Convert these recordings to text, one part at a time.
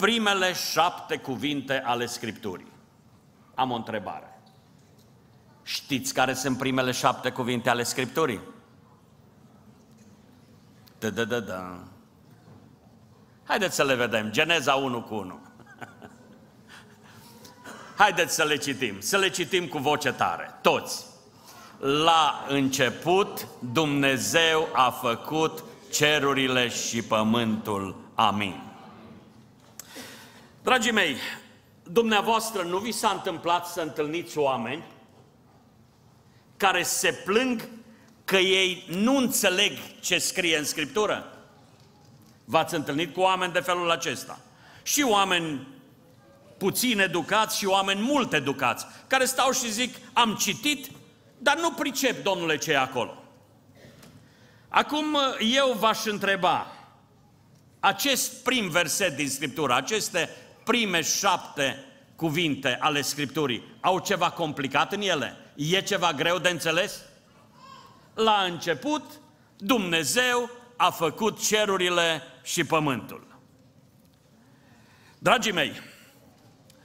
primele șapte cuvinte ale Scripturii. Am o întrebare. Știți care sunt primele șapte cuvinte ale Scripturii? Da, da, da, da. Haideți să le vedem. Geneza 1 cu 1. Haideți să le citim. Să le citim cu voce tare. Toți. La început Dumnezeu a făcut cerurile și pământul. Amin. Dragii mei, dumneavoastră nu vi s-a întâmplat să întâlniți oameni care se plâng că ei nu înțeleg ce scrie în Scriptură? V-ați întâlnit cu oameni de felul acesta. Și oameni puțin educați și oameni mult educați, care stau și zic, am citit, dar nu pricep, domnule, ce e acolo. Acum eu v-aș întreba, acest prim verset din Scriptură, aceste prime șapte cuvinte ale Scripturii, au ceva complicat în ele? E ceva greu de înțeles? La început, Dumnezeu a făcut cerurile și pământul. Dragii mei,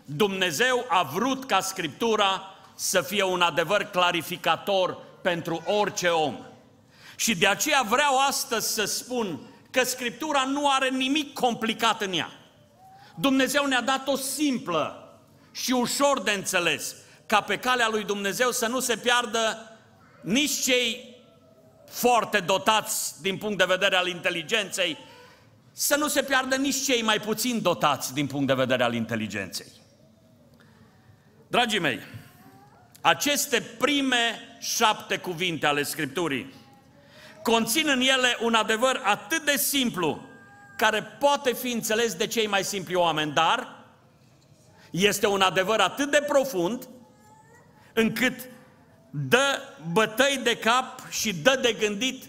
Dumnezeu a vrut ca Scriptura să fie un adevăr clarificator pentru orice om. Și de aceea vreau astăzi să spun că Scriptura nu are nimic complicat în ea. Dumnezeu ne-a dat o simplă și ușor de înțeles, ca pe calea lui Dumnezeu să nu se piardă nici cei foarte dotați din punct de vedere al inteligenței, să nu se piardă nici cei mai puțin dotați din punct de vedere al inteligenței. Dragii mei, aceste prime șapte cuvinte ale Scripturii conțin în ele un adevăr atât de simplu, care poate fi înțeles de cei mai simpli oameni, dar este un adevăr atât de profund, încât dă bătăi de cap și dă de gândit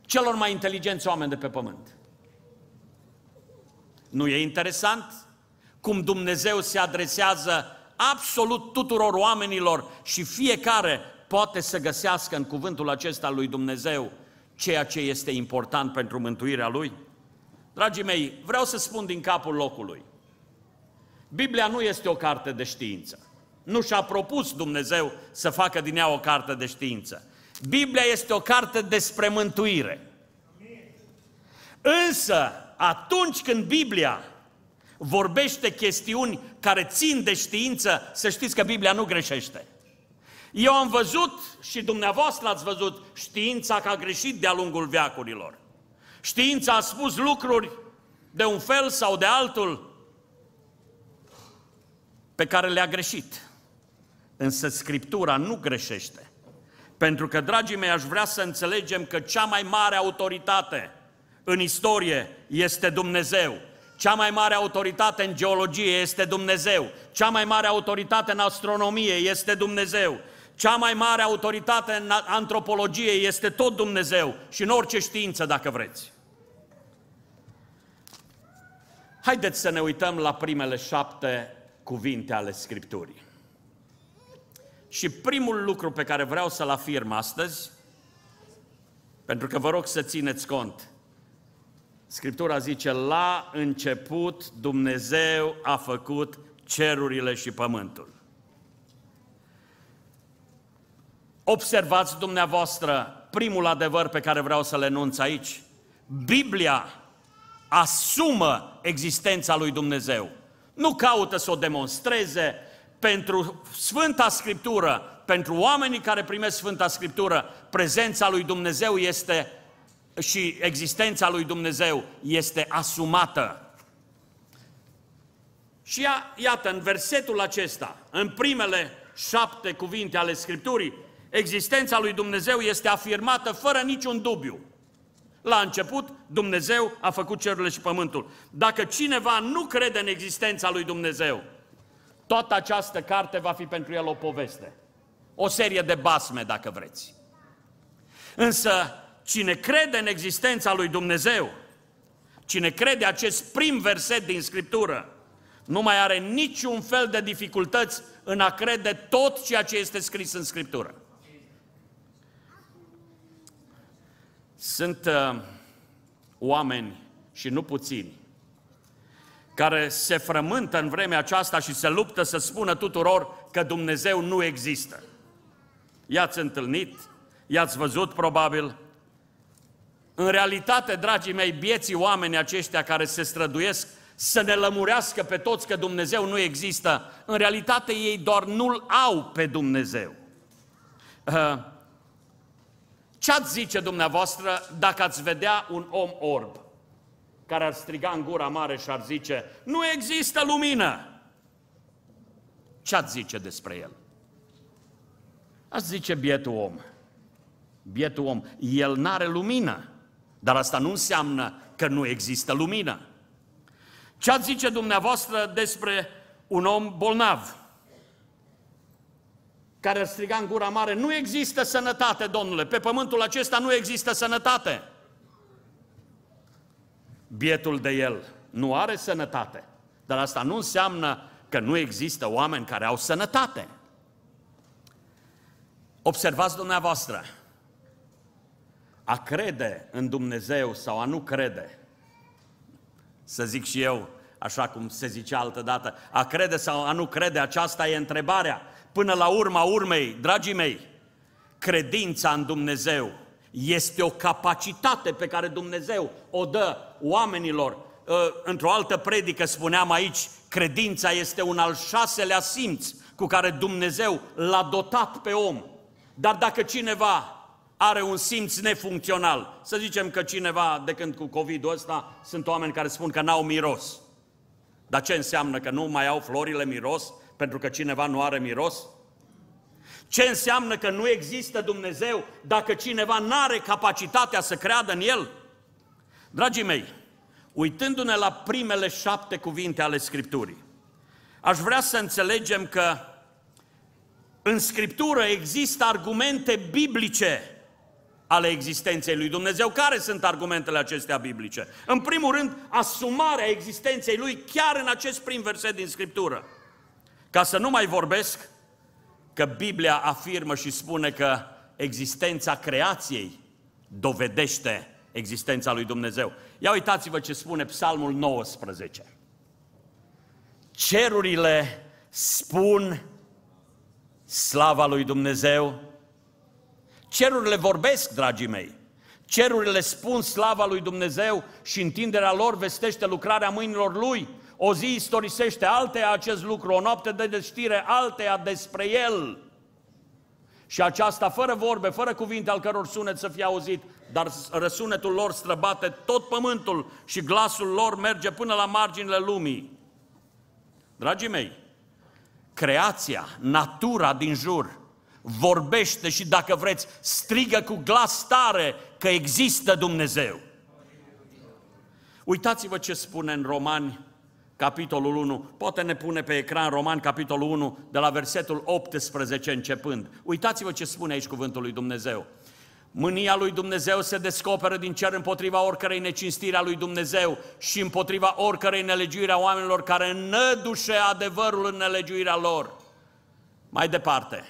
celor mai inteligenți oameni de pe pământ. Nu e interesant cum Dumnezeu se adresează absolut tuturor oamenilor și fiecare poate să găsească în cuvântul acesta lui Dumnezeu ceea ce este important pentru mântuirea lui? Dragii mei, vreau să spun din capul locului. Biblia nu este o carte de știință. Nu și-a propus Dumnezeu să facă din ea o carte de știință. Biblia este o carte despre mântuire. Însă, atunci când Biblia vorbește chestiuni care țin de știință, să știți că Biblia nu greșește. Eu am văzut și dumneavoastră ați văzut știința că a greșit de-a lungul veacurilor. Știința a spus lucruri de un fel sau de altul pe care le-a greșit. Însă Scriptura nu greșește. Pentru că, dragii mei, aș vrea să înțelegem că cea mai mare autoritate în istorie este Dumnezeu. Cea mai mare autoritate în geologie este Dumnezeu. Cea mai mare autoritate în astronomie este Dumnezeu. Cea mai mare autoritate în antropologie este tot Dumnezeu și în orice știință, dacă vreți. Haideți să ne uităm la primele șapte cuvinte ale Scripturii. Și primul lucru pe care vreau să-l afirm astăzi, pentru că vă rog să țineți cont, Scriptura zice, la început Dumnezeu a făcut cerurile și pământul. Observați dumneavoastră primul adevăr pe care vreau să-l enunț aici. Biblia asumă existența lui Dumnezeu. Nu caută să o demonstreze pentru Sfânta Scriptură, pentru oamenii care primesc Sfânta Scriptură, prezența lui Dumnezeu este și existența lui Dumnezeu este asumată. Și ia, iată, în versetul acesta, în primele șapte cuvinte ale Scripturii, existența lui Dumnezeu este afirmată fără niciun dubiu. La început, Dumnezeu a făcut cerurile și pământul. Dacă cineva nu crede în existența lui Dumnezeu, toată această carte va fi pentru el o poveste. O serie de basme, dacă vreți. Însă, cine crede în existența lui Dumnezeu, cine crede acest prim verset din Scriptură, nu mai are niciun fel de dificultăți în a crede tot ceea ce este scris în Scriptură. Sunt uh, oameni și nu puțini care se frământă în vremea aceasta și se luptă să spună tuturor că Dumnezeu nu există. I-ați întâlnit, i-ați văzut probabil. În realitate, dragii mei, bieții oameni aceștia care se străduiesc să ne lămurească pe toți că Dumnezeu nu există, în realitate ei doar nu-L au pe Dumnezeu. Uh, ce ați zice dumneavoastră dacă ați vedea un om orb care ar striga în gura mare și ar zice, nu există lumină? Ce ați zice despre el? Ați zice bietul om. Bietul om, el n-are lumină, dar asta nu înseamnă că nu există lumină. Ce ați zice dumneavoastră despre un om bolnav? Care ar striga în gura mare, nu există sănătate, domnule, pe pământul acesta nu există sănătate. Bietul de el nu are sănătate, dar asta nu înseamnă că nu există oameni care au sănătate. Observați dumneavoastră, a crede în Dumnezeu sau a nu crede să zic și eu, așa cum se zicea altă dată, a crede sau a nu crede, aceasta e întrebarea. Până la urma urmei, dragii mei, credința în Dumnezeu este o capacitate pe care Dumnezeu o dă oamenilor. Ă, într-o altă predică spuneam aici, credința este un al șaselea simț cu care Dumnezeu l-a dotat pe om. Dar dacă cineva are un simț nefuncțional. Să zicem că cineva, de când cu COVID-ul ăsta, sunt oameni care spun că n-au miros. Dar ce înseamnă că nu mai au florile miros pentru că cineva nu are miros? Ce înseamnă că nu există Dumnezeu dacă cineva nu are capacitatea să creadă în El? Dragii mei, uitându-ne la primele șapte cuvinte ale Scripturii, aș vrea să înțelegem că în Scriptură există argumente biblice ale existenței lui Dumnezeu. Care sunt argumentele acestea biblice? În primul rând, asumarea existenței lui chiar în acest prim verset din Scriptură. Ca să nu mai vorbesc că Biblia afirmă și spune că existența creației dovedește existența lui Dumnezeu. Ia uitați-vă ce spune Psalmul 19. Cerurile spun slava lui Dumnezeu, Cerurile vorbesc, dragii mei. Cerurile spun slava lui Dumnezeu și întinderea lor vestește lucrarea mâinilor lui. O zi istorisește alteia acest lucru, o noapte de deștire alteia despre el. Și aceasta fără vorbe, fără cuvinte al căror sunet să fie auzit, dar răsunetul lor străbate tot pământul și glasul lor merge până la marginile lumii. Dragii mei, creația, natura din jur, vorbește și dacă vreți, strigă cu glas tare că există Dumnezeu. Uitați-vă ce spune în Romani, capitolul 1, poate ne pune pe ecran Romani, capitolul 1, de la versetul 18 începând. Uitați-vă ce spune aici cuvântul lui Dumnezeu. Mânia lui Dumnezeu se descoperă din cer împotriva oricărei necinstiri a lui Dumnezeu și împotriva oricărei nelegiuiri a oamenilor care nădușe adevărul în nelegiuirea lor. Mai departe,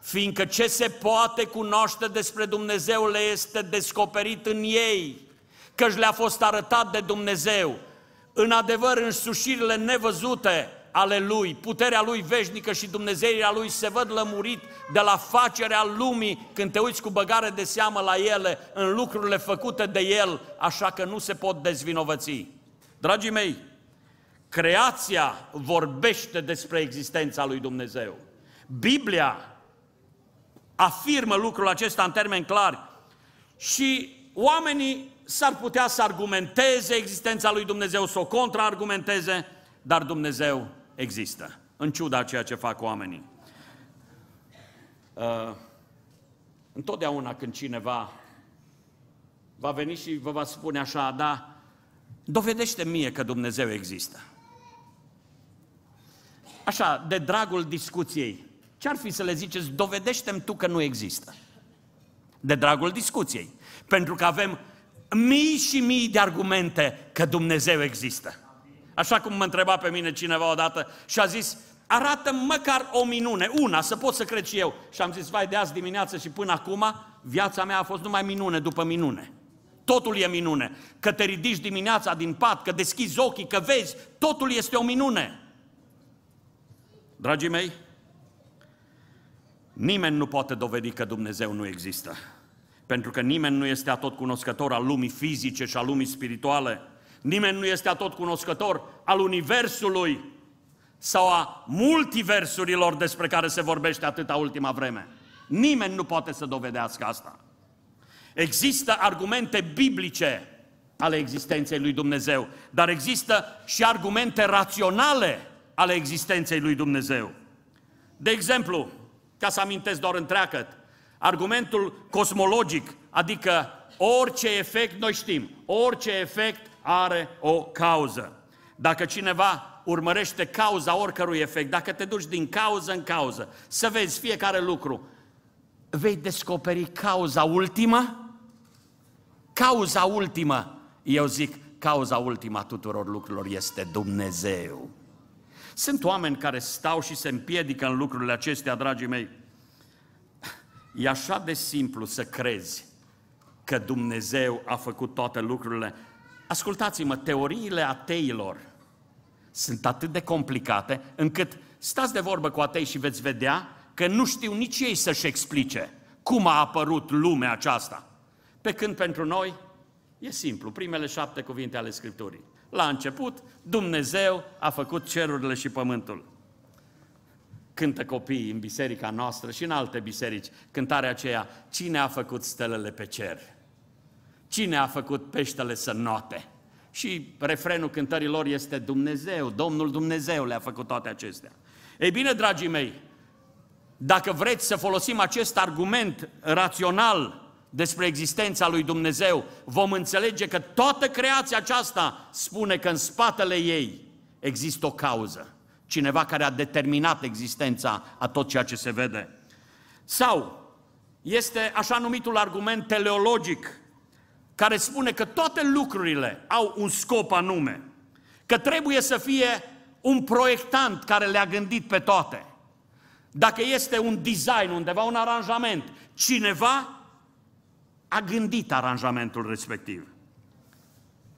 fiindcă ce se poate cunoaște despre Dumnezeu le este descoperit în ei, căci le-a fost arătat de Dumnezeu. În adevăr, în sușirile nevăzute ale Lui, puterea Lui veșnică și Dumnezeirea Lui se văd lămurit de la facerea lumii când te uiți cu băgare de seamă la ele, în lucrurile făcute de El, așa că nu se pot dezvinovăți. Dragii mei, creația vorbește despre existența lui Dumnezeu. Biblia afirmă lucrul acesta în termeni clari. Și oamenii s-ar putea să argumenteze existența lui Dumnezeu, să o contraargumenteze, dar Dumnezeu există, în ciuda a ceea ce fac oamenii. Uh, întotdeauna când cineva va veni și vă va spune așa, da, dovedește mie că Dumnezeu există. Așa, de dragul discuției, ce-ar fi să le ziceți, dovedește-mi tu că nu există? De dragul discuției. Pentru că avem mii și mii de argumente că Dumnezeu există. Așa cum mă întreba pe mine cineva odată și a zis, arată măcar o minune, una, să pot să cred și eu. Și am zis, vai, de azi dimineață și până acum, viața mea a fost numai minune după minune. totul e minune. Că te ridici dimineața din pat, că deschizi ochii, că vezi, totul este o minune. Dragii mei, nimeni nu poate dovedi că Dumnezeu nu există. Pentru că nimeni nu este atot cunoscător al lumii fizice și al lumii spirituale. Nimeni nu este atot cunoscător al Universului sau a multiversurilor despre care se vorbește atâta ultima vreme. Nimeni nu poate să dovedească asta. Există argumente biblice ale existenței lui Dumnezeu, dar există și argumente raționale ale existenței lui Dumnezeu. De exemplu, ca să amintesc doar întreagăt, argumentul cosmologic, adică orice efect, noi știm, orice efect are o cauză. Dacă cineva urmărește cauza oricărui efect, dacă te duci din cauză în cauză, să vezi fiecare lucru, vei descoperi cauza ultimă? Cauza ultimă, eu zic, cauza ultimă a tuturor lucrurilor este Dumnezeu. Sunt oameni care stau și se împiedică în lucrurile acestea, dragii mei. E așa de simplu să crezi că Dumnezeu a făcut toate lucrurile. Ascultați-mă, teoriile ateilor sunt atât de complicate încât stați de vorbă cu atei și veți vedea că nu știu nici ei să-și explice cum a apărut lumea aceasta. Pe când pentru noi e simplu, primele șapte cuvinte ale Scripturii. La început, Dumnezeu a făcut cerurile și pământul. Cântă copiii în biserica noastră și în alte biserici, cântarea aceea, cine a făcut stelele pe cer? Cine a făcut peștele să note? Și refrenul cântărilor este Dumnezeu, Domnul Dumnezeu le-a făcut toate acestea. Ei bine, dragii mei, dacă vreți să folosim acest argument rațional despre existența lui Dumnezeu, vom înțelege că toată creația aceasta spune că în spatele ei există o cauză. Cineva care a determinat existența a tot ceea ce se vede. Sau este așa numitul argument teleologic, care spune că toate lucrurile au un scop anume, că trebuie să fie un proiectant care le-a gândit pe toate. Dacă este un design undeva, un aranjament, cineva a gândit aranjamentul respectiv.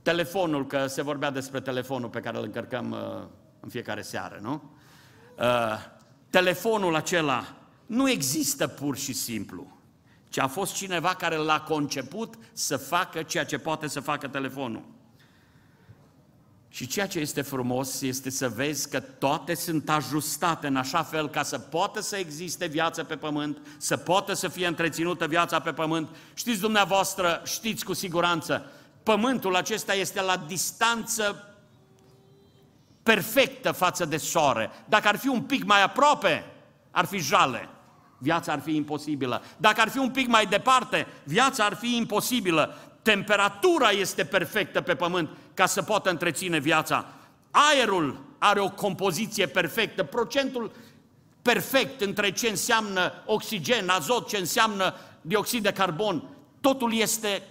Telefonul, că se vorbea despre telefonul pe care îl încărcăm uh, în fiecare seară, nu? Uh, telefonul acela nu există pur și simplu, ci a fost cineva care l-a conceput să facă ceea ce poate să facă telefonul. Și ceea ce este frumos este să vezi că toate sunt ajustate în așa fel ca să poată să existe viață pe pământ, să poată să fie întreținută viața pe pământ. Știți dumneavoastră, știți cu siguranță, pământul acesta este la distanță perfectă față de soare. Dacă ar fi un pic mai aproape, ar fi jale. Viața ar fi imposibilă. Dacă ar fi un pic mai departe, viața ar fi imposibilă. Temperatura este perfectă pe pământ ca să poată întreține viața. Aerul are o compoziție perfectă, procentul perfect între ce înseamnă oxigen, azot, ce înseamnă dioxid de carbon. Totul este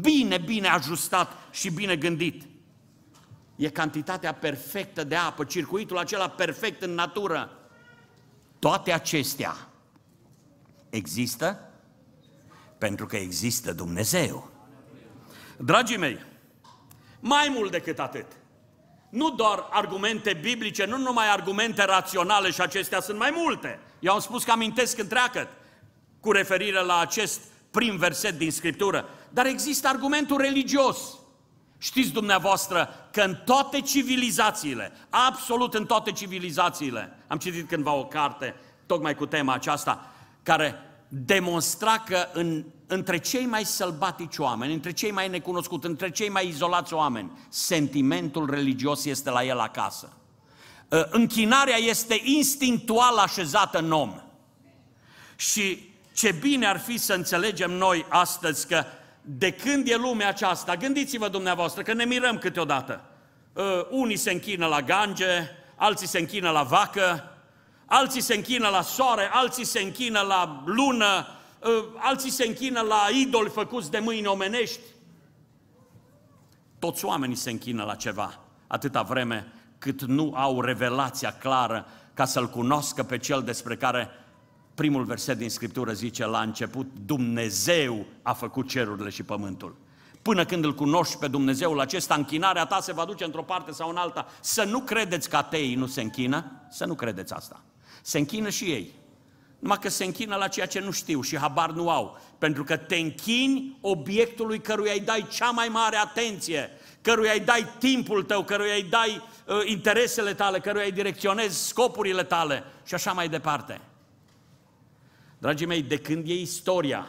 bine, bine ajustat și bine gândit. E cantitatea perfectă de apă, circuitul acela perfect în natură. Toate acestea există pentru că există Dumnezeu. Dragii mei, mai mult decât atât, nu doar argumente biblice, nu numai argumente raționale și acestea sunt mai multe. Eu am spus că amintesc întreagăt cu referire la acest prim verset din Scriptură, dar există argumentul religios. Știți dumneavoastră că în toate civilizațiile, absolut în toate civilizațiile, am citit cândva o carte tocmai cu tema aceasta, care demonstra că în, între cei mai sălbatici oameni, între cei mai necunoscuți, între cei mai izolați oameni, sentimentul religios este la el acasă. Ă, închinarea este instinctual așezată în om. Și ce bine ar fi să înțelegem noi astăzi că de când e lumea aceasta, gândiți-vă dumneavoastră că ne mirăm câteodată. Ă, unii se închină la gange, alții se închină la vacă, alții se închină la soare, alții se închină la lună, ă, alții se închină la idoli făcuți de mâini omenești. Toți oamenii se închină la ceva, atâta vreme cât nu au revelația clară ca să-L cunoscă pe Cel despre care primul verset din Scriptură zice la început, Dumnezeu a făcut cerurile și pământul. până când îl cunoști pe Dumnezeul acesta, închinarea ta se va duce într-o parte sau în alta. Să nu credeți că ateii nu se închină, să nu credeți asta. Se închină și ei. Numai că se închină la ceea ce nu știu și habar nu au. Pentru că te închini obiectului căruia îi dai cea mai mare atenție, căruia îi dai timpul tău, căruia îi dai uh, interesele tale, căruia îi direcționezi scopurile tale și așa mai departe. Dragii mei, de când e istoria,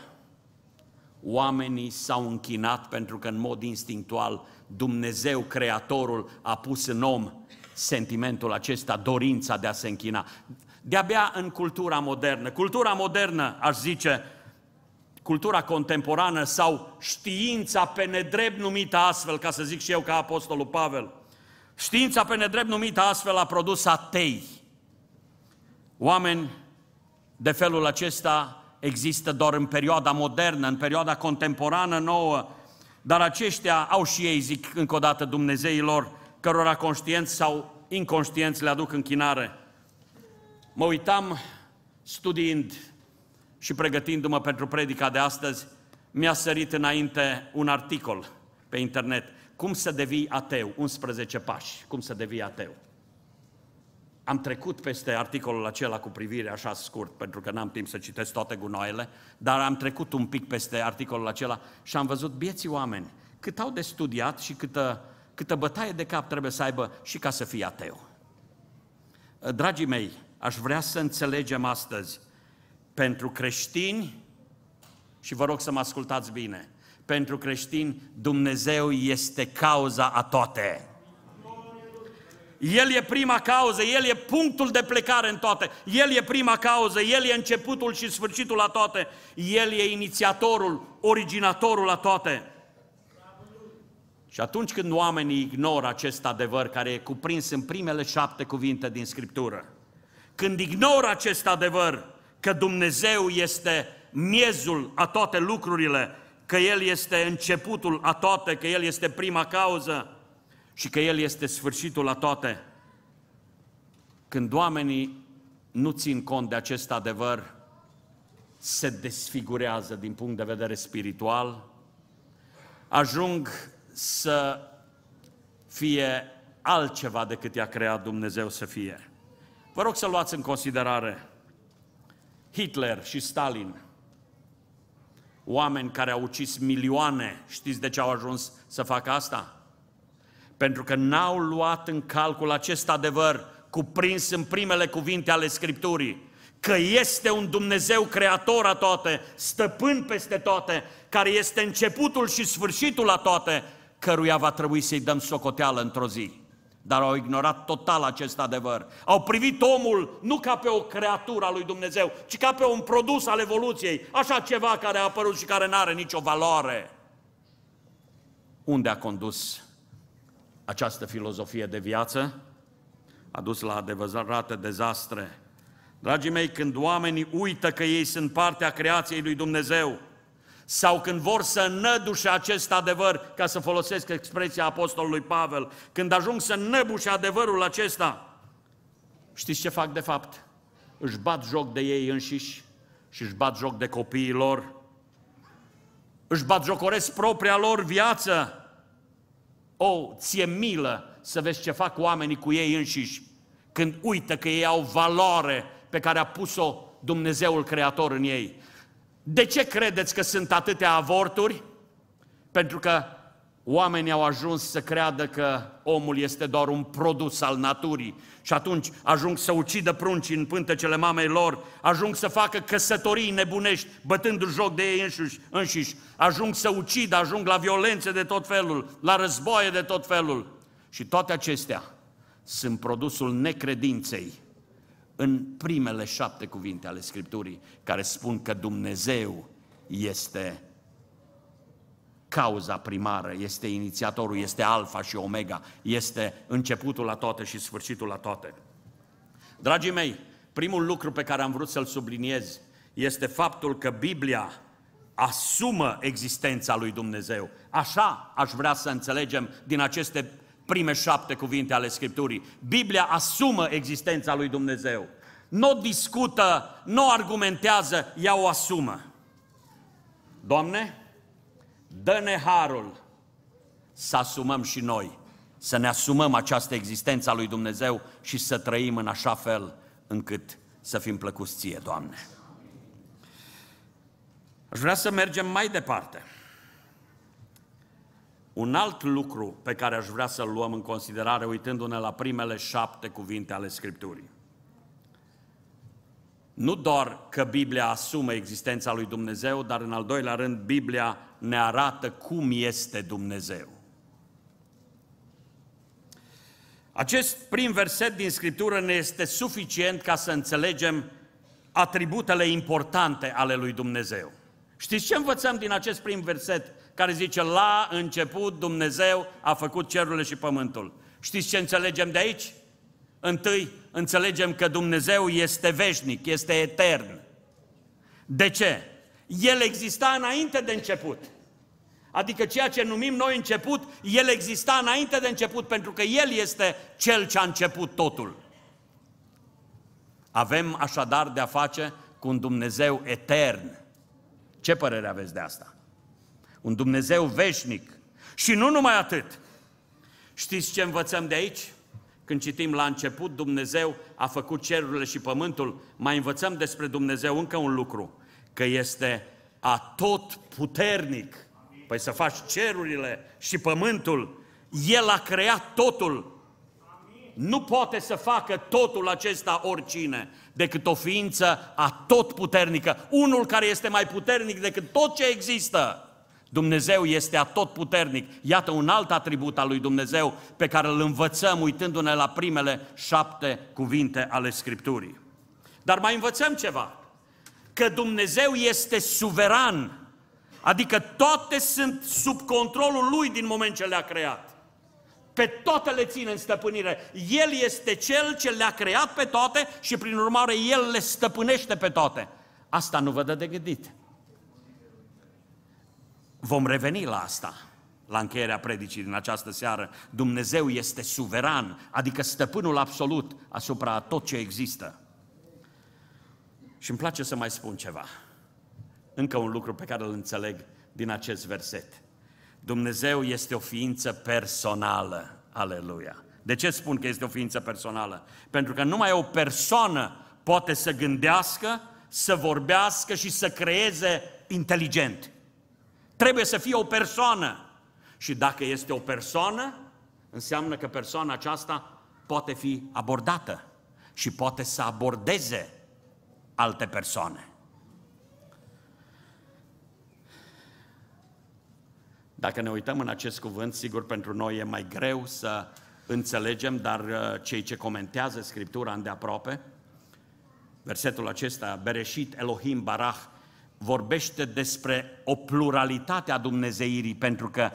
oamenii s-au închinat pentru că în mod instinctual Dumnezeu, Creatorul, a pus în om sentimentul acesta, dorința de a se închina. De-abia în cultura modernă, cultura modernă, aș zice, cultura contemporană sau știința pe nedrept numită astfel, ca să zic și eu ca Apostolul Pavel, știința pe nedrept numită astfel a produs atei. Oameni de felul acesta există doar în perioada modernă, în perioada contemporană nouă, dar aceștia au și ei, zic încă o dată, Dumnezeilor, cărora conștienți sau inconștienți le aduc închinare. Mă uitam, studiind și pregătindu-mă pentru predica de astăzi, mi-a sărit înainte un articol pe internet. Cum să devii ateu? 11 pași. Cum să devii ateu? Am trecut peste articolul acela cu privire așa scurt, pentru că n-am timp să citesc toate gunoaiele, dar am trecut un pic peste articolul acela și am văzut bieții oameni cât au de studiat și câtă, câtă bătaie de cap trebuie să aibă și ca să fie ateu. Dragii mei, aș vrea să înțelegem astăzi, pentru creștini, și vă rog să mă ascultați bine, pentru creștini Dumnezeu este cauza a toate. El e prima cauză, El e punctul de plecare în toate. El e prima cauză, El e începutul și sfârșitul la toate. El e inițiatorul, originatorul la toate. Și atunci când oamenii ignoră acest adevăr care e cuprins în primele șapte cuvinte din Scriptură, când ignoră acest adevăr că Dumnezeu este miezul a toate lucrurile, că El este începutul a toate, că El este prima cauză, și că El este sfârșitul la toate. Când oamenii nu țin cont de acest adevăr, se desfigurează din punct de vedere spiritual, ajung să fie altceva decât i-a creat Dumnezeu să fie. Vă rog să luați în considerare Hitler și Stalin, oameni care au ucis milioane, știți de ce au ajuns să facă asta? Pentru că n-au luat în calcul acest adevăr cuprins în primele cuvinte ale Scripturii, că este un Dumnezeu creator a toate, stăpân peste toate, care este începutul și sfârșitul a toate, căruia va trebui să-i dăm socoteală într-o zi. Dar au ignorat total acest adevăr. Au privit omul nu ca pe o creatură a lui Dumnezeu, ci ca pe un produs al evoluției, așa ceva care a apărut și care nu are nicio valoare. Unde a condus această filozofie de viață a dus la adevărate dezastre. Dragii mei, când oamenii uită că ei sunt partea creației lui Dumnezeu, sau când vor să nădușe acest adevăr, ca să folosesc expresia apostolului Pavel, când ajung să năbușe adevărul acesta, știți ce fac de fapt? Își bat joc de ei înșiși și își bat joc de copiii lor, își bat jocoresc propria lor viață, o, ție milă să vezi ce fac oamenii cu ei înșiși când uită că ei au valoare pe care a pus-o Dumnezeul Creator în ei. De ce credeți că sunt atâtea avorturi? Pentru că Oamenii au ajuns să creadă că omul este doar un produs al naturii și atunci ajung să ucidă prunci în pântecele mamei lor, ajung să facă căsătorii nebunești, bătându joc de ei înșiși, înșiși, ajung să ucidă, ajung la violențe de tot felul, la războaie de tot felul. Și toate acestea sunt produsul necredinței în primele șapte cuvinte ale Scripturii, care spun că Dumnezeu este cauza primară, este inițiatorul, este alfa și omega, este începutul la toate și sfârșitul la toate. Dragii mei, primul lucru pe care am vrut să-l subliniez este faptul că Biblia asumă existența lui Dumnezeu. Așa aș vrea să înțelegem din aceste prime șapte cuvinte ale Scripturii. Biblia asumă existența lui Dumnezeu. Nu o discută, nu o argumentează, ea o asumă. Doamne, dă-ne harul să asumăm și noi, să ne asumăm această existență a lui Dumnezeu și să trăim în așa fel încât să fim plăcuți ție, Doamne. Aș vrea să mergem mai departe. Un alt lucru pe care aș vrea să-l luăm în considerare uitându-ne la primele șapte cuvinte ale Scripturii. Nu doar că Biblia asumă existența lui Dumnezeu, dar în al doilea rând Biblia ne arată cum este Dumnezeu. Acest prim verset din Scriptură ne este suficient ca să înțelegem atributele importante ale lui Dumnezeu. Știți ce învățăm din acest prim verset care zice la început Dumnezeu a făcut cerurile și pământul? Știți ce înțelegem de aici? Întâi, înțelegem că Dumnezeu este veșnic, este etern. De ce? El exista înainte de început. Adică ceea ce numim noi început, El exista înainte de început, pentru că El este Cel ce a început totul. Avem așadar de a face cu un Dumnezeu etern. Ce părere aveți de asta? Un Dumnezeu veșnic. Și nu numai atât. Știți ce învățăm de aici? Când citim la început, Dumnezeu a făcut cerurile și pământul, mai învățăm despre Dumnezeu încă un lucru, că este a tot puternic. Păi să faci cerurile și pământul, El a creat totul. Nu poate să facă totul acesta oricine, decât o ființă a tot puternică, unul care este mai puternic decât tot ce există. Dumnezeu este atotputernic. Iată un alt atribut al lui Dumnezeu pe care îl învățăm uitându-ne la primele șapte cuvinte ale Scripturii. Dar mai învățăm ceva, că Dumnezeu este suveran, adică toate sunt sub controlul Lui din moment ce le-a creat. Pe toate le ține în stăpânire. El este Cel ce le-a creat pe toate și prin urmare El le stăpânește pe toate. Asta nu vă dă de gândit. Vom reveni la asta, la încheierea predicii din această seară. Dumnezeu este suveran, adică stăpânul absolut asupra tot ce există. Și îmi place să mai spun ceva. Încă un lucru pe care îl înțeleg din acest verset. Dumnezeu este o ființă personală. Aleluia! De ce spun că este o ființă personală? Pentru că numai o persoană poate să gândească, să vorbească și să creeze inteligent. Trebuie să fie o persoană. Și dacă este o persoană, înseamnă că persoana aceasta poate fi abordată și poate să abordeze alte persoane. Dacă ne uităm în acest cuvânt, sigur pentru noi e mai greu să înțelegem, dar uh, cei ce comentează Scriptura îndeaproape, versetul acesta, Bereșit Elohim Barach, vorbește despre o pluralitate a Dumnezeirii, pentru că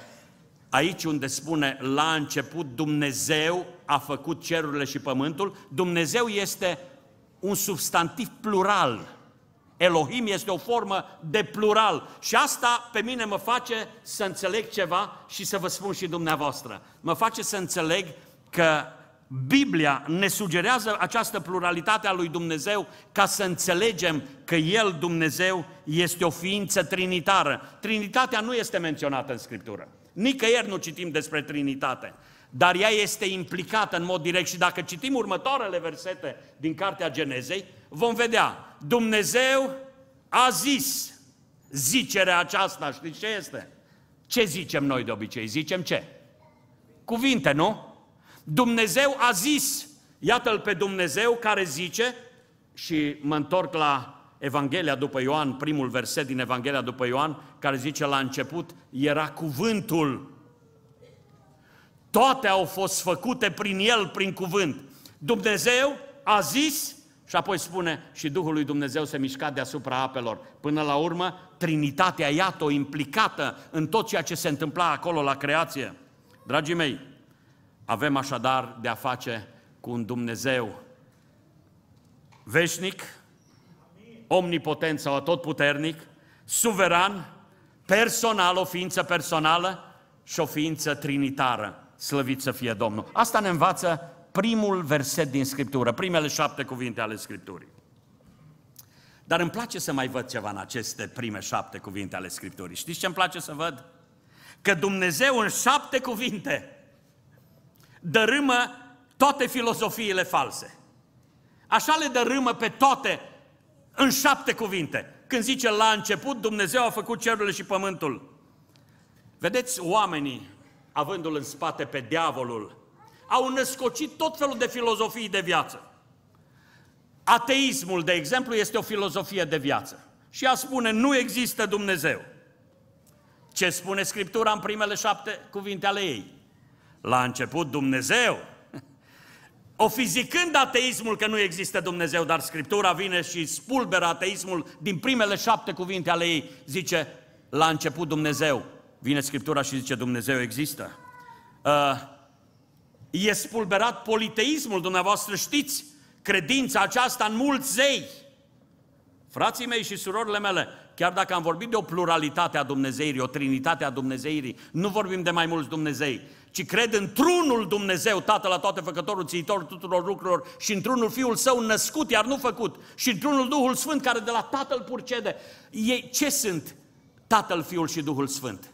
aici unde spune la început Dumnezeu a făcut cerurile și pământul, Dumnezeu este un substantiv plural. Elohim este o formă de plural și asta pe mine mă face să înțeleg ceva și să vă spun și dumneavoastră. Mă face să înțeleg că Biblia ne sugerează această pluralitate a lui Dumnezeu ca să înțelegem că El, Dumnezeu, este o ființă trinitară. Trinitatea nu este menționată în Scriptură. Nicăieri nu citim despre Trinitate, dar ea este implicată în mod direct și dacă citim următoarele versete din Cartea Genezei, vom vedea, Dumnezeu a zis zicerea aceasta, știți ce este? Ce zicem noi de obicei? Zicem ce? Cuvinte, nu? Dumnezeu a zis, iată-l pe Dumnezeu care zice, și mă întorc la Evanghelia după Ioan, primul verset din Evanghelia după Ioan, care zice la început, era cuvântul. Toate au fost făcute prin El, prin cuvânt. Dumnezeu a zis și apoi spune și Duhul lui Dumnezeu se mișca deasupra apelor. Până la urmă, Trinitatea, iată-o, implicată în tot ceea ce se întâmpla acolo la creație. Dragii mei, avem așadar de a face cu un Dumnezeu veșnic, omnipotent sau atotputernic, suveran, personal, o ființă personală și o ființă trinitară. Slăvit să fie Domnul. Asta ne învață primul verset din Scriptură, primele șapte cuvinte ale Scripturii. Dar îmi place să mai văd ceva în aceste prime șapte cuvinte ale Scripturii. Știți ce îmi place să văd? că Dumnezeu în șapte cuvinte dărâmă toate filozofiile false. Așa le dărâmă pe toate în șapte cuvinte. Când zice la început, Dumnezeu a făcut cerurile și pământul. Vedeți, oamenii, avându-l în spate pe diavolul, au născocit tot felul de filozofii de viață. Ateismul, de exemplu, este o filozofie de viață. Și ea spune, nu există Dumnezeu. Ce spune Scriptura în primele șapte cuvinte ale ei? La început Dumnezeu. O fizicând ateismul că nu există Dumnezeu, dar Scriptura vine și spulberă ateismul din primele șapte cuvinte ale ei. Zice, la început Dumnezeu. Vine Scriptura și zice, Dumnezeu există. Uh, e spulberat politeismul, dumneavoastră știți, credința aceasta în mulți zei. Frații mei și surorile mele, chiar dacă am vorbit de o pluralitate a Dumnezeirii, o trinitate a Dumnezeirii, nu vorbim de mai mulți Dumnezei, ci cred într-unul Dumnezeu, Tatăl la toate făcătorul, țiitor tuturor lucrurilor și într-unul Fiul Său născut, iar nu făcut, și într-unul Duhul Sfânt care de la Tatăl purcede. Ei, ce sunt Tatăl, Fiul și Duhul Sfânt?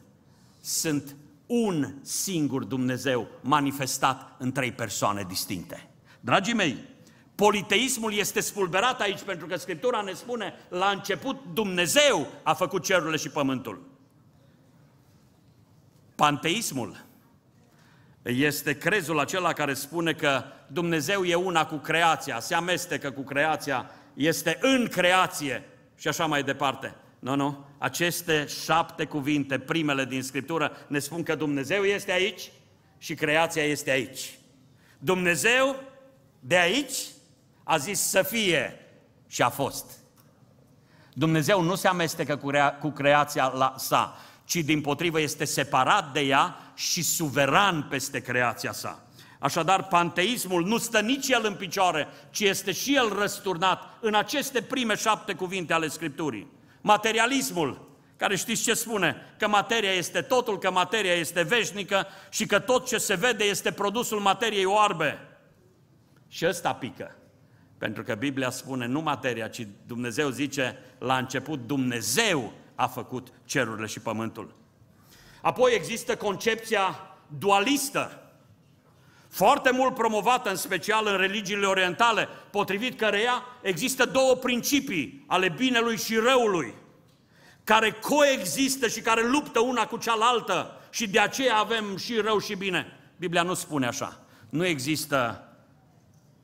Sunt un singur Dumnezeu manifestat în trei persoane distincte. Dragii mei, politeismul este spulberat aici pentru că Scriptura ne spune la început Dumnezeu a făcut cerurile și pământul. Panteismul este crezul acela care spune că Dumnezeu e una cu creația, se amestecă cu creația, este în creație și așa mai departe. Nu, nu. Aceste șapte cuvinte, primele din Scriptură, ne spun că Dumnezeu este aici și creația este aici. Dumnezeu de aici a zis să fie și a fost. Dumnezeu nu se amestecă cu, rea- cu creația la sa, ci din potrivă este separat de ea și suveran peste creația sa. Așadar, panteismul nu stă nici el în picioare, ci este și el răsturnat în aceste prime șapte cuvinte ale Scripturii. Materialismul, care știți ce spune? Că materia este totul, că materia este veșnică și că tot ce se vede este produsul materiei oarbe. Și ăsta pică. Pentru că Biblia spune nu materia, ci Dumnezeu zice la început Dumnezeu a făcut cerurile și pământul. Apoi există concepția dualistă, foarte mult promovată, în special în religiile orientale, potrivit căreia există două principii ale binelui și răului, care coexistă și care luptă una cu cealaltă și de aceea avem și rău și bine. Biblia nu spune așa. Nu există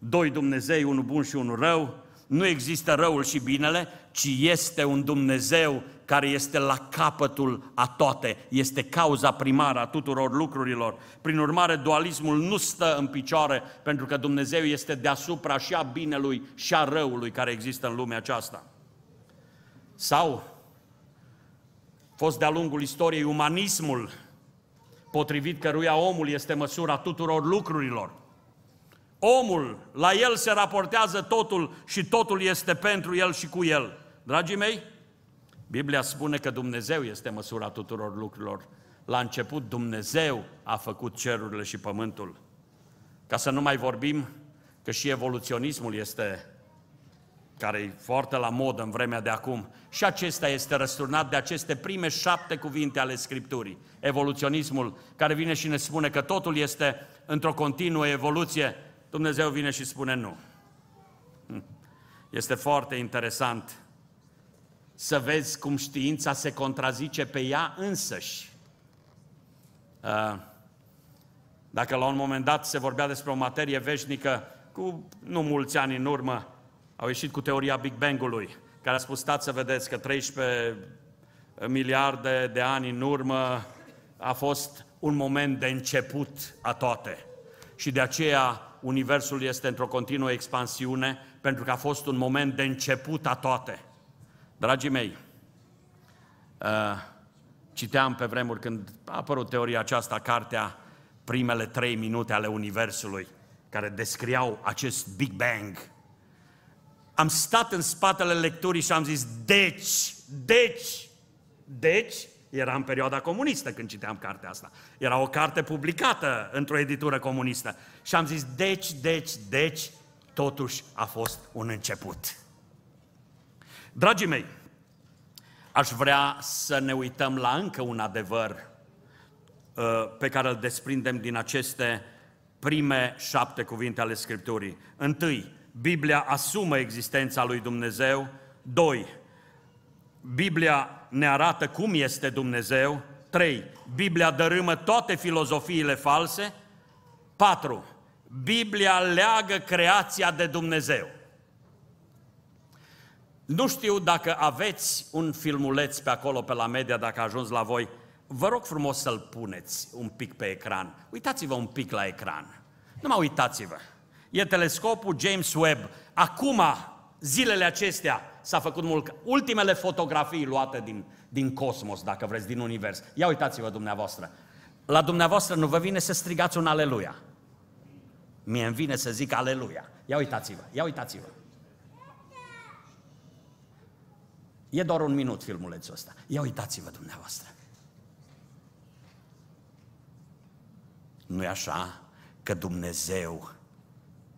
doi Dumnezei, unul bun și unul rău, nu există răul și binele, ci este un Dumnezeu care este la capătul a toate, este cauza primară a tuturor lucrurilor. Prin urmare, dualismul nu stă în picioare, pentru că Dumnezeu este deasupra și a binelui și a răului care există în lumea aceasta. Sau, fost de-a lungul istoriei umanismul, potrivit căruia omul este măsura tuturor lucrurilor. Omul, la el se raportează totul și totul este pentru el și cu el. Dragii mei, Biblia spune că Dumnezeu este măsura tuturor lucrurilor. La început Dumnezeu a făcut cerurile și pământul. Ca să nu mai vorbim că și evoluționismul este care e foarte la modă în vremea de acum, și acesta este răsturnat de aceste prime șapte cuvinte ale Scripturii. Evoluționismul, care vine și ne spune că totul este într-o continuă evoluție, Dumnezeu vine și spune nu. Hm. Este foarte interesant să vezi cum știința se contrazice pe ea însăși. Uh, dacă la un moment dat se vorbea despre o materie veșnică, cu nu mulți ani în urmă, au ieșit cu teoria Big Bang-ului, care a spus, stați să vedeți că 13 miliarde de ani în urmă a fost un moment de început a toate. Și de aceea Universul este într-o continuă expansiune, pentru că a fost un moment de început a toate. Dragii mei, uh, citeam pe vremuri când a apărut teoria aceasta, cartea primele trei minute ale Universului, care descriau acest Big Bang. Am stat în spatele lecturii și am zis, deci, deci, deci, era în perioada comunistă când citeam cartea asta. Era o carte publicată într-o editură comunistă. Și am zis, deci, deci, deci, totuși a fost un început. Dragii mei, aș vrea să ne uităm la încă un adevăr. uh, pe care îl desprindem din aceste prime șapte cuvinte ale Scripturii. Întâi, Biblia asumă existența lui Dumnezeu. Doi, Biblia ne arată cum este Dumnezeu. Trei, Biblia dărâmă toate filozofiile false. Patru, Biblia leagă creația de Dumnezeu. Nu știu dacă aveți un filmuleț pe acolo, pe la media, dacă a ajuns la voi. Vă rog frumos să-l puneți un pic pe ecran. Uitați-vă un pic la ecran. Nu mă uitați-vă. E telescopul James Webb. Acum, zilele acestea, s-a făcut mult. Ultimele fotografii luate din, din cosmos, dacă vreți, din univers. Ia uitați-vă dumneavoastră. La dumneavoastră nu vă vine să strigați un aleluia. Mie îmi vine să zic aleluia. Ia uitați-vă, ia uitați-vă. E doar un minut filmulețul ăsta. Ia uitați-vă dumneavoastră. nu e așa că Dumnezeu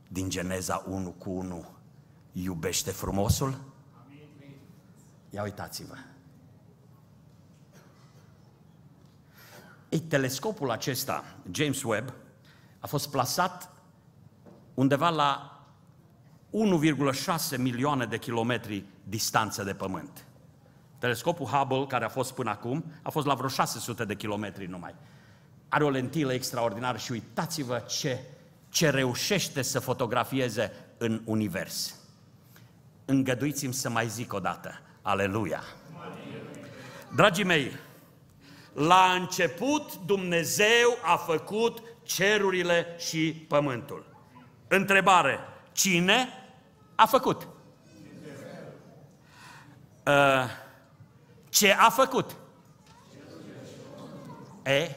din Geneza 1 cu 1 iubește frumosul? Ia uitați-vă. Ei, telescopul acesta, James Webb, a fost plasat undeva la 1,6 milioane de kilometri distanță de Pământ. Telescopul Hubble, care a fost până acum, a fost la vreo 600 de kilometri numai. Are o lentilă extraordinară și uitați-vă ce, ce reușește să fotografieze în univers. Îngăduiți-mi să mai zic o dată. Aleluia! Dragii mei, la început Dumnezeu a făcut cerurile și pământul. Întrebare, cine a făcut? Uh, ce a făcut? E,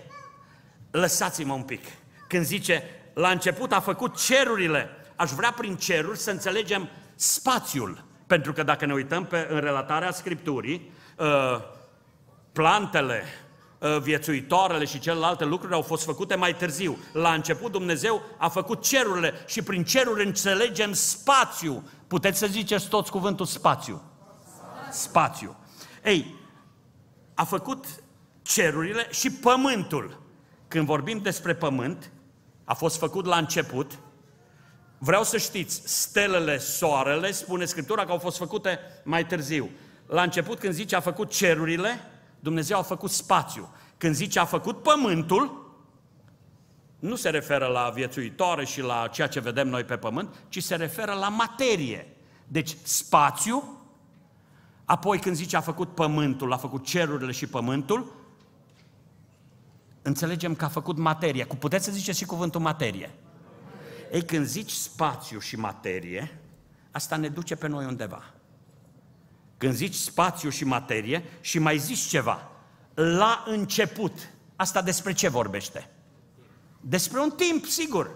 lăsați-mă un pic. Când zice, la început a făcut cerurile, aș vrea prin ceruri să înțelegem spațiul. Pentru că dacă ne uităm pe, în relatarea Scripturii, uh, plantele, uh, viețuitoarele și celelalte lucruri au fost făcute mai târziu. La început Dumnezeu a făcut cerurile și prin ceruri înțelegem spațiu. Puteți să ziceți toți cuvântul spațiu. Spațiu. Ei, a făcut cerurile și pământul. Când vorbim despre pământ, a fost făcut la început, vreau să știți, stelele, soarele, spune Scriptura că au fost făcute mai târziu. La început, când zice a făcut cerurile, Dumnezeu a făcut spațiu. Când zice a făcut pământul, nu se referă la viețuitoare și la ceea ce vedem noi pe pământ, ci se referă la materie. Deci spațiu, apoi când zice a făcut pământul, a făcut cerurile și pământul, înțelegem că a făcut materie. Cu puteți să ziceți și cuvântul materie. Ei, când zici spațiu și materie, asta ne duce pe noi undeva. Când zici spațiu și materie și mai zici ceva, la început, asta despre ce vorbește? Despre un timp, sigur.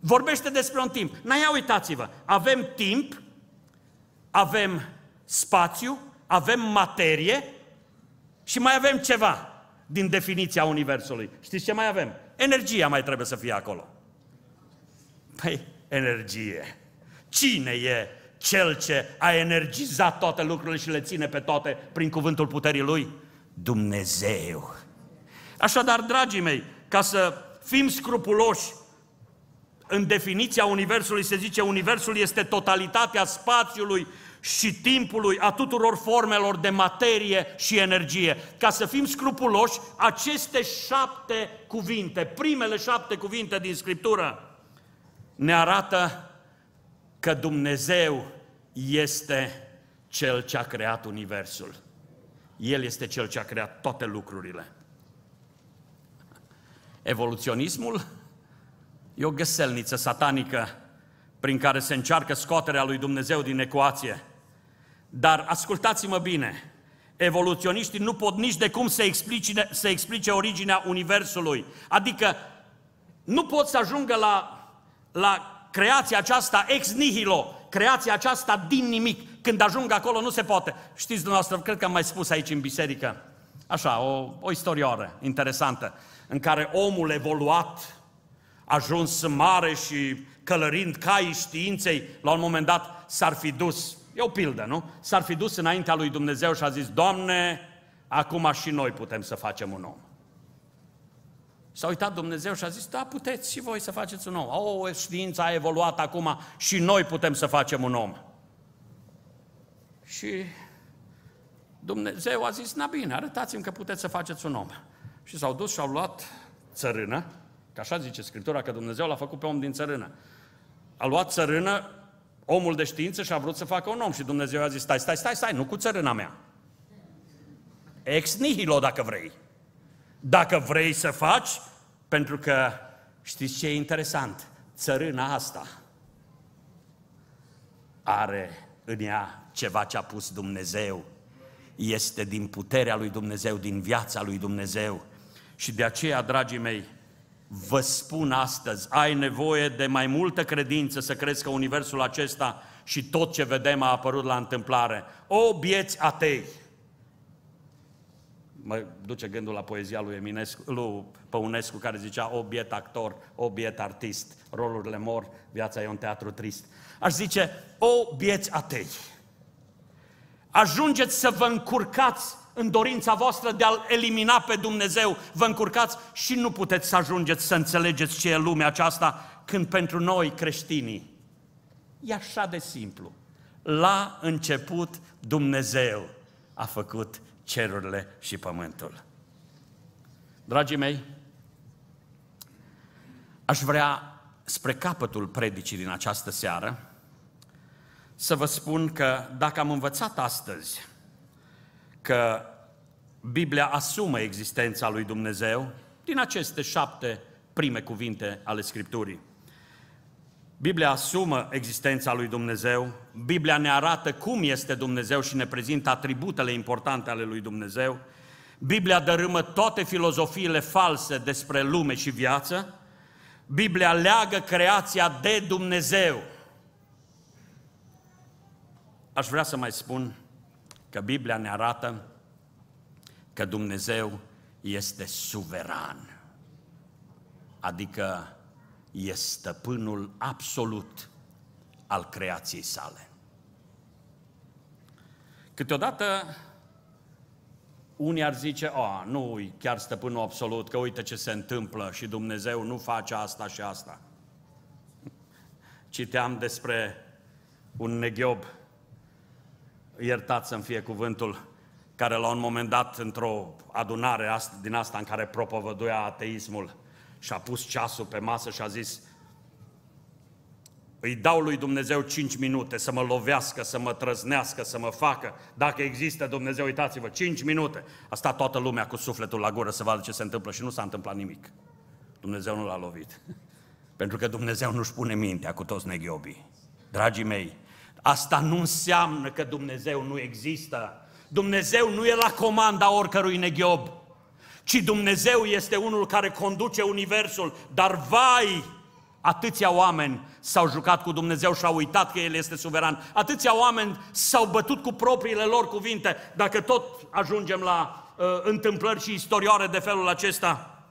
Vorbește despre un timp. Na, ia uitați-vă, avem timp, avem spațiu, avem materie și mai avem ceva din definiția Universului. Știți ce mai avem? Energia mai trebuie să fie acolo. Păi, energie. Cine e cel ce a energizat toate lucrurile și le ține pe toate prin cuvântul puterii Lui? Dumnezeu. Așadar, dragii mei, ca să fim scrupuloși, în definiția Universului se zice Universul este totalitatea spațiului și timpului, a tuturor formelor de materie și energie. Ca să fim scrupuloși, aceste șapte cuvinte, primele șapte cuvinte din Scriptură, ne arată că Dumnezeu este Cel ce a creat Universul. El este Cel ce a creat toate lucrurile. Evoluționismul e o găselniță satanică prin care se încearcă scoaterea lui Dumnezeu din ecuație. Dar ascultați-mă bine, evoluționiștii nu pot nici de cum să explice, să explice originea Universului. Adică nu pot să ajungă la, la creația aceasta ex nihilo, creația aceasta din nimic. Când ajung acolo nu se poate. Știți dumneavoastră, cred că am mai spus aici în biserică, așa, o, o istorioară interesantă, în care omul evoluat, ajuns mare și călărind caii științei, la un moment dat s-ar fi dus E o pildă, nu? S-ar fi dus înaintea lui Dumnezeu și a zis, Doamne, acum și noi putem să facem un om. S-a uitat Dumnezeu și a zis, da, puteți și voi să faceți un om. O, știința a evoluat acum și noi putem să facem un om. Și Dumnezeu a zis, na bine, arătați-mi că puteți să faceți un om. Și s-au dus și au luat țărână, că așa zice Scriptura, că Dumnezeu l-a făcut pe om din țărână. A luat țărână, omul de știință și a vrut să facă un om și Dumnezeu a zis, stai, stai, stai, stai, nu cu țărâna mea. Ex nihilo dacă vrei. Dacă vrei să faci, pentru că știți ce e interesant? Țărâna asta are în ea ceva ce a pus Dumnezeu. Este din puterea lui Dumnezeu, din viața lui Dumnezeu. Și de aceea, dragii mei, vă spun astăzi, ai nevoie de mai multă credință să crezi că universul acesta și tot ce vedem a apărut la întâmplare. O, bieți atei! Mă duce gândul la poezia lui, Eminescu, lui Păunescu care zicea o biet actor, o biet artist, rolurile mor, viața e un teatru trist. Aș zice, o bieți atei! Ajungeți să vă încurcați în dorința voastră de a-L elimina pe Dumnezeu, vă încurcați și nu puteți să ajungeți să înțelegeți ce e lumea aceasta, când pentru noi creștinii e așa de simplu. La început Dumnezeu a făcut cerurile și pământul. Dragii mei, aș vrea spre capătul predicii din această seară să vă spun că dacă am învățat astăzi că Biblia asumă existența lui Dumnezeu din aceste șapte prime cuvinte ale Scripturii. Biblia asumă existența lui Dumnezeu, Biblia ne arată cum este Dumnezeu și ne prezintă atributele importante ale lui Dumnezeu, Biblia dărâmă toate filozofiile false despre lume și viață, Biblia leagă creația de Dumnezeu. Aș vrea să mai spun că Biblia ne arată că Dumnezeu este suveran, adică este stăpânul absolut al creației sale. Câteodată unii ar zice, a, nu e chiar stăpânul absolut, că uite ce se întâmplă și Dumnezeu nu face asta și asta. Citeam despre un neghiob, iertați să-mi fie cuvântul, care la un moment dat, într-o adunare din asta în care propovăduia ateismul, și-a pus ceasul pe masă și a zis, îi dau lui Dumnezeu 5 minute să mă lovească, să mă trăznească, să mă facă. Dacă există Dumnezeu, uitați-vă, 5 minute. A stat toată lumea cu sufletul la gură să vadă ce se întâmplă și nu s-a întâmplat nimic. Dumnezeu nu l-a lovit. Pentru că Dumnezeu nu-și pune mintea cu toți neghiobii. Dragii mei, asta nu înseamnă că Dumnezeu nu există. Dumnezeu nu e la comanda oricărui neghiob, ci Dumnezeu este unul care conduce universul, dar vai, atâția oameni s-au jucat cu Dumnezeu și au uitat că El este suveran. Atâția oameni s-au bătut cu propriile lor cuvinte. Dacă tot ajungem la uh, întâmplări și istorioare de felul acesta,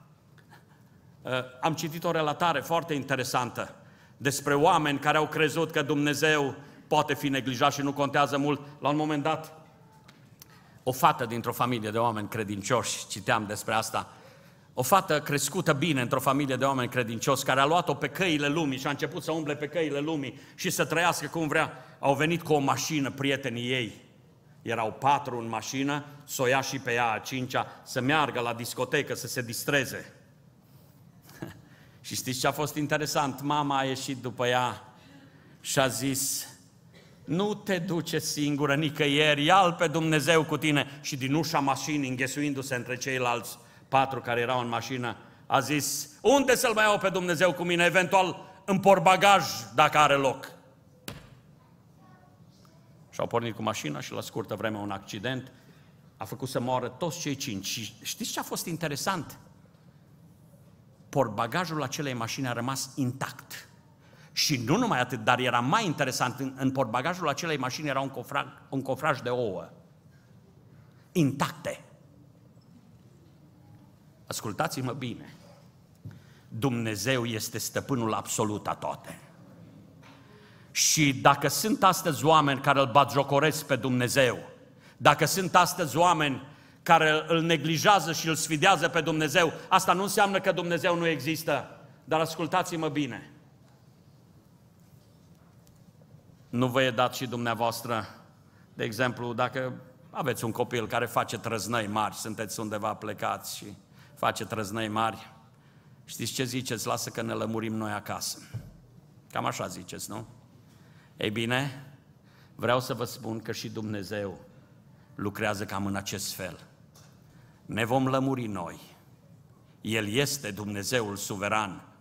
uh, am citit o relatare foarte interesantă despre oameni care au crezut că Dumnezeu poate fi neglijat și nu contează mult. La un moment dat, o fată dintr-o familie de oameni credincioși, citeam despre asta, o fată crescută bine într-o familie de oameni credincioși, care a luat-o pe căile lumii și a început să umble pe căile lumii și să trăiască cum vrea, au venit cu o mașină prietenii ei. Erau patru în mașină, să o ia și pe ea a cincea, să meargă la discotecă, să se distreze. și știți ce a fost interesant? Mama a ieșit după ea și a zis, nu te duce singură nicăieri, ia pe Dumnezeu cu tine. Și din ușa mașinii, înghesuindu-se între ceilalți patru care erau în mașină, a zis, unde să-L mai iau pe Dumnezeu cu mine, eventual în porbagaj, dacă are loc. Și au pornit cu mașina și la scurtă vreme un accident a făcut să moară toți cei cinci. Și știți ce a fost interesant? Porbagajul acelei mașini a rămas intact. Și nu numai atât, dar era mai interesant, în, în portbagajul acelei mașini era un cofraj, un cofraj de ouă, intacte. Ascultați-mă bine, Dumnezeu este stăpânul absolut a toate. Și dacă sunt astăzi oameni care îl batjocoresc pe Dumnezeu, dacă sunt astăzi oameni care îl neglijează și îl sfidează pe Dumnezeu, asta nu înseamnă că Dumnezeu nu există. Dar ascultați-mă bine. Nu vă e dat și dumneavoastră, de exemplu, dacă aveți un copil care face trăznăi mari, sunteți undeva plecați și face trăznăi mari, știți ce ziceți? Lasă că ne lămurim noi acasă. Cam așa ziceți, nu? Ei bine, vreau să vă spun că și Dumnezeu lucrează cam în acest fel. Ne vom lămuri noi. El este Dumnezeul suveran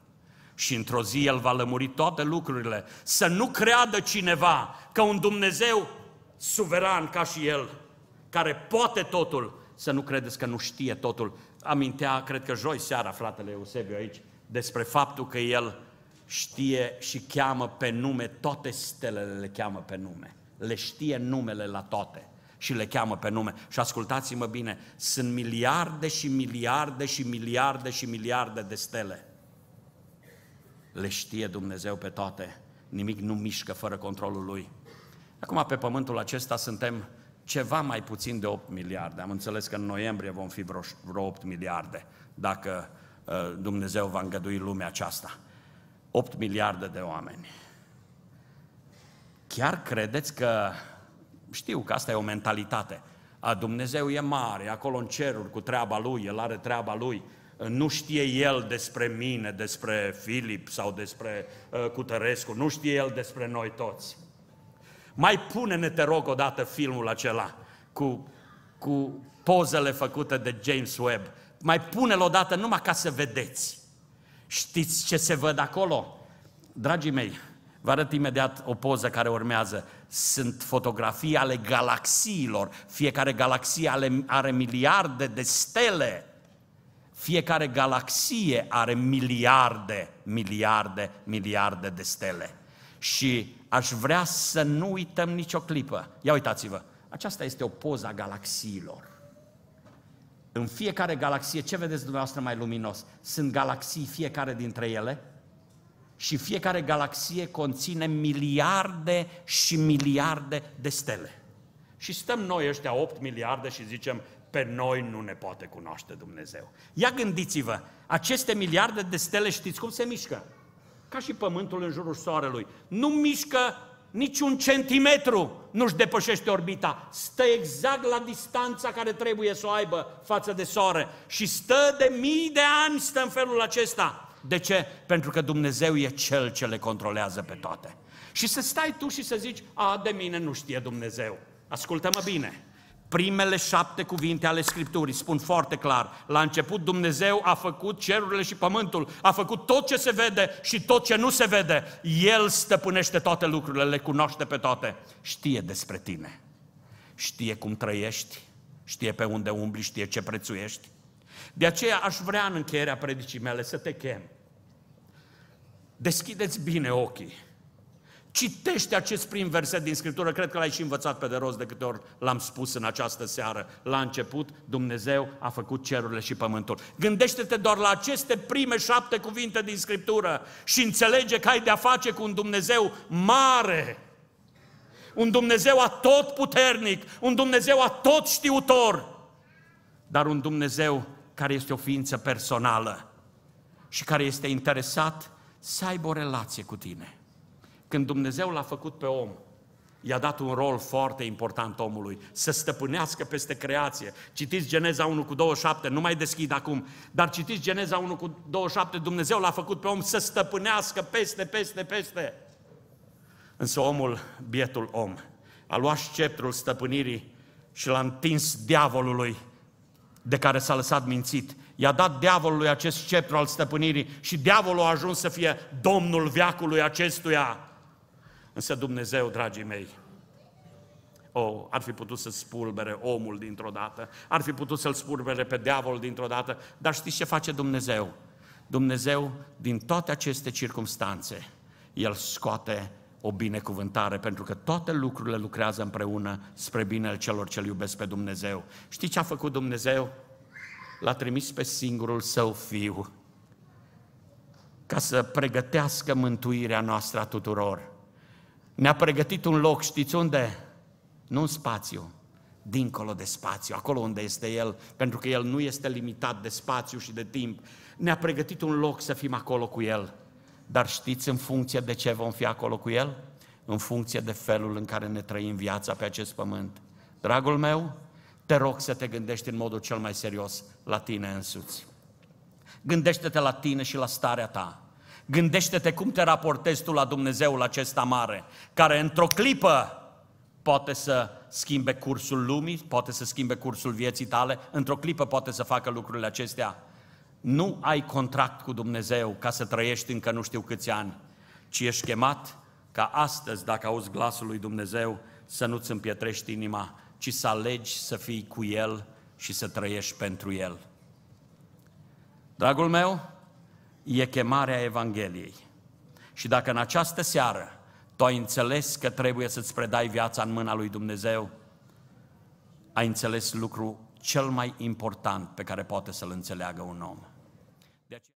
și într-o zi El va lămuri toate lucrurile. Să nu creadă cineva că un Dumnezeu suveran ca și El, care poate totul, să nu credeți că nu știe totul. Amintea, cred că joi seara, fratele Eusebiu aici, despre faptul că El știe și cheamă pe nume, toate stelele le cheamă pe nume. Le știe numele la toate și le cheamă pe nume. Și ascultați-mă bine, sunt miliarde și miliarde și miliarde și miliarde de stele. Le știe Dumnezeu pe toate. Nimic nu mișcă fără controlul Lui. Acum, pe pământul acesta suntem ceva mai puțin de 8 miliarde. Am înțeles că în noiembrie vom fi vreo, vreo 8 miliarde, dacă uh, Dumnezeu va îngădui lumea aceasta. 8 miliarde de oameni. Chiar credeți că, știu că asta e o mentalitate, a Dumnezeu e mare, acolo în ceruri cu treaba Lui, El are treaba Lui, nu știe El despre mine, despre Filip sau despre uh, Cutărescu, nu știe El despre noi toți. Mai pune-ne, te rog, odată filmul acela cu, cu pozele făcute de James Webb. Mai pune-l odată numai ca să vedeți. Știți ce se văd acolo? Dragii mei, vă arăt imediat o poză care urmează. Sunt fotografii ale galaxiilor. Fiecare galaxie are, are miliarde de stele. Fiecare galaxie are miliarde, miliarde, miliarde de stele. Și aș vrea să nu uităm nicio clipă. Ia uitați-vă, aceasta este o poză a galaxiilor. În fiecare galaxie, ce vedeți dumneavoastră mai luminos? Sunt galaxii fiecare dintre ele și fiecare galaxie conține miliarde și miliarde de stele. Și stăm noi ăștia 8 miliarde și zicem, pe noi nu ne poate cunoaște Dumnezeu. Ia gândiți-vă, aceste miliarde de stele știți cum se mișcă? Ca și pământul în jurul soarelui. Nu mișcă niciun centimetru, nu-și depășește orbita. Stă exact la distanța care trebuie să o aibă față de soare. Și stă de mii de ani, stă în felul acesta. De ce? Pentru că Dumnezeu e Cel ce le controlează pe toate. Și să stai tu și să zici, a, de mine nu știe Dumnezeu. Ascultă-mă bine, Primele șapte cuvinte ale Scripturii spun foarte clar, la început Dumnezeu a făcut cerurile și pământul, a făcut tot ce se vede și tot ce nu se vede. El stăpânește toate lucrurile, le cunoaște pe toate. Știe despre tine, știe cum trăiești, știe pe unde umbli, știe ce prețuiești. De aceea aș vrea în încheierea predicii mele să te chem. Deschideți bine ochii Citește acest prim verset din Scriptură, cred că l-ai și învățat pe de rost de câte ori l-am spus în această seară. La început, Dumnezeu a făcut cerurile și pământul. Gândește-te doar la aceste prime șapte cuvinte din Scriptură și înțelege că ai de-a face cu un Dumnezeu mare, un Dumnezeu atot puternic, un Dumnezeu atot știutor, dar un Dumnezeu care este o ființă personală și care este interesat să aibă o relație cu tine. Când Dumnezeu l-a făcut pe om, i-a dat un rol foarte important omului, să stăpânească peste creație. Citiți Geneza 1 cu 27, nu mai deschid acum, dar citiți Geneza 1 cu 27, Dumnezeu l-a făcut pe om să stăpânească peste, peste, peste. Însă omul, bietul om, a luat sceptrul stăpânirii și l-a întins diavolului de care s-a lăsat mințit. I-a dat diavolului acest sceptru al stăpânirii și diavolul a ajuns să fie domnul viacului acestuia. Însă Dumnezeu, dragii mei, oh, ar fi putut să spulbere omul dintr-o dată, ar fi putut să-l spulbere pe diavol dintr-o dată, dar știți ce face Dumnezeu? Dumnezeu, din toate aceste circunstanțe, El scoate o binecuvântare, pentru că toate lucrurile lucrează împreună spre binele celor ce iubesc pe Dumnezeu. Știți ce a făcut Dumnezeu? L-a trimis pe singurul său fiu ca să pregătească mântuirea noastră a tuturor. Ne-a pregătit un loc, știți unde? Nu în spațiu, dincolo de spațiu, acolo unde este El, pentru că El nu este limitat de spațiu și de timp. Ne-a pregătit un loc să fim acolo cu El. Dar știți în funcție de ce vom fi acolo cu El? În funcție de felul în care ne trăim viața pe acest pământ. Dragul meu, te rog să te gândești în modul cel mai serios la tine însuți. Gândește-te la tine și la starea ta. Gândește-te cum te raportezi tu la Dumnezeul acesta mare, care într-o clipă poate să schimbe cursul lumii, poate să schimbe cursul vieții tale, într-o clipă poate să facă lucrurile acestea. Nu ai contract cu Dumnezeu ca să trăiești încă nu știu câți ani, ci ești chemat ca astăzi, dacă auzi glasul lui Dumnezeu, să nu-ți împietrești inima, ci să alegi să fii cu El și să trăiești pentru El. Dragul meu, e chemarea Evangheliei. Și dacă în această seară tu ai înțeles că trebuie să-ți predai viața în mâna lui Dumnezeu, ai înțeles lucru cel mai important pe care poate să-l înțeleagă un om.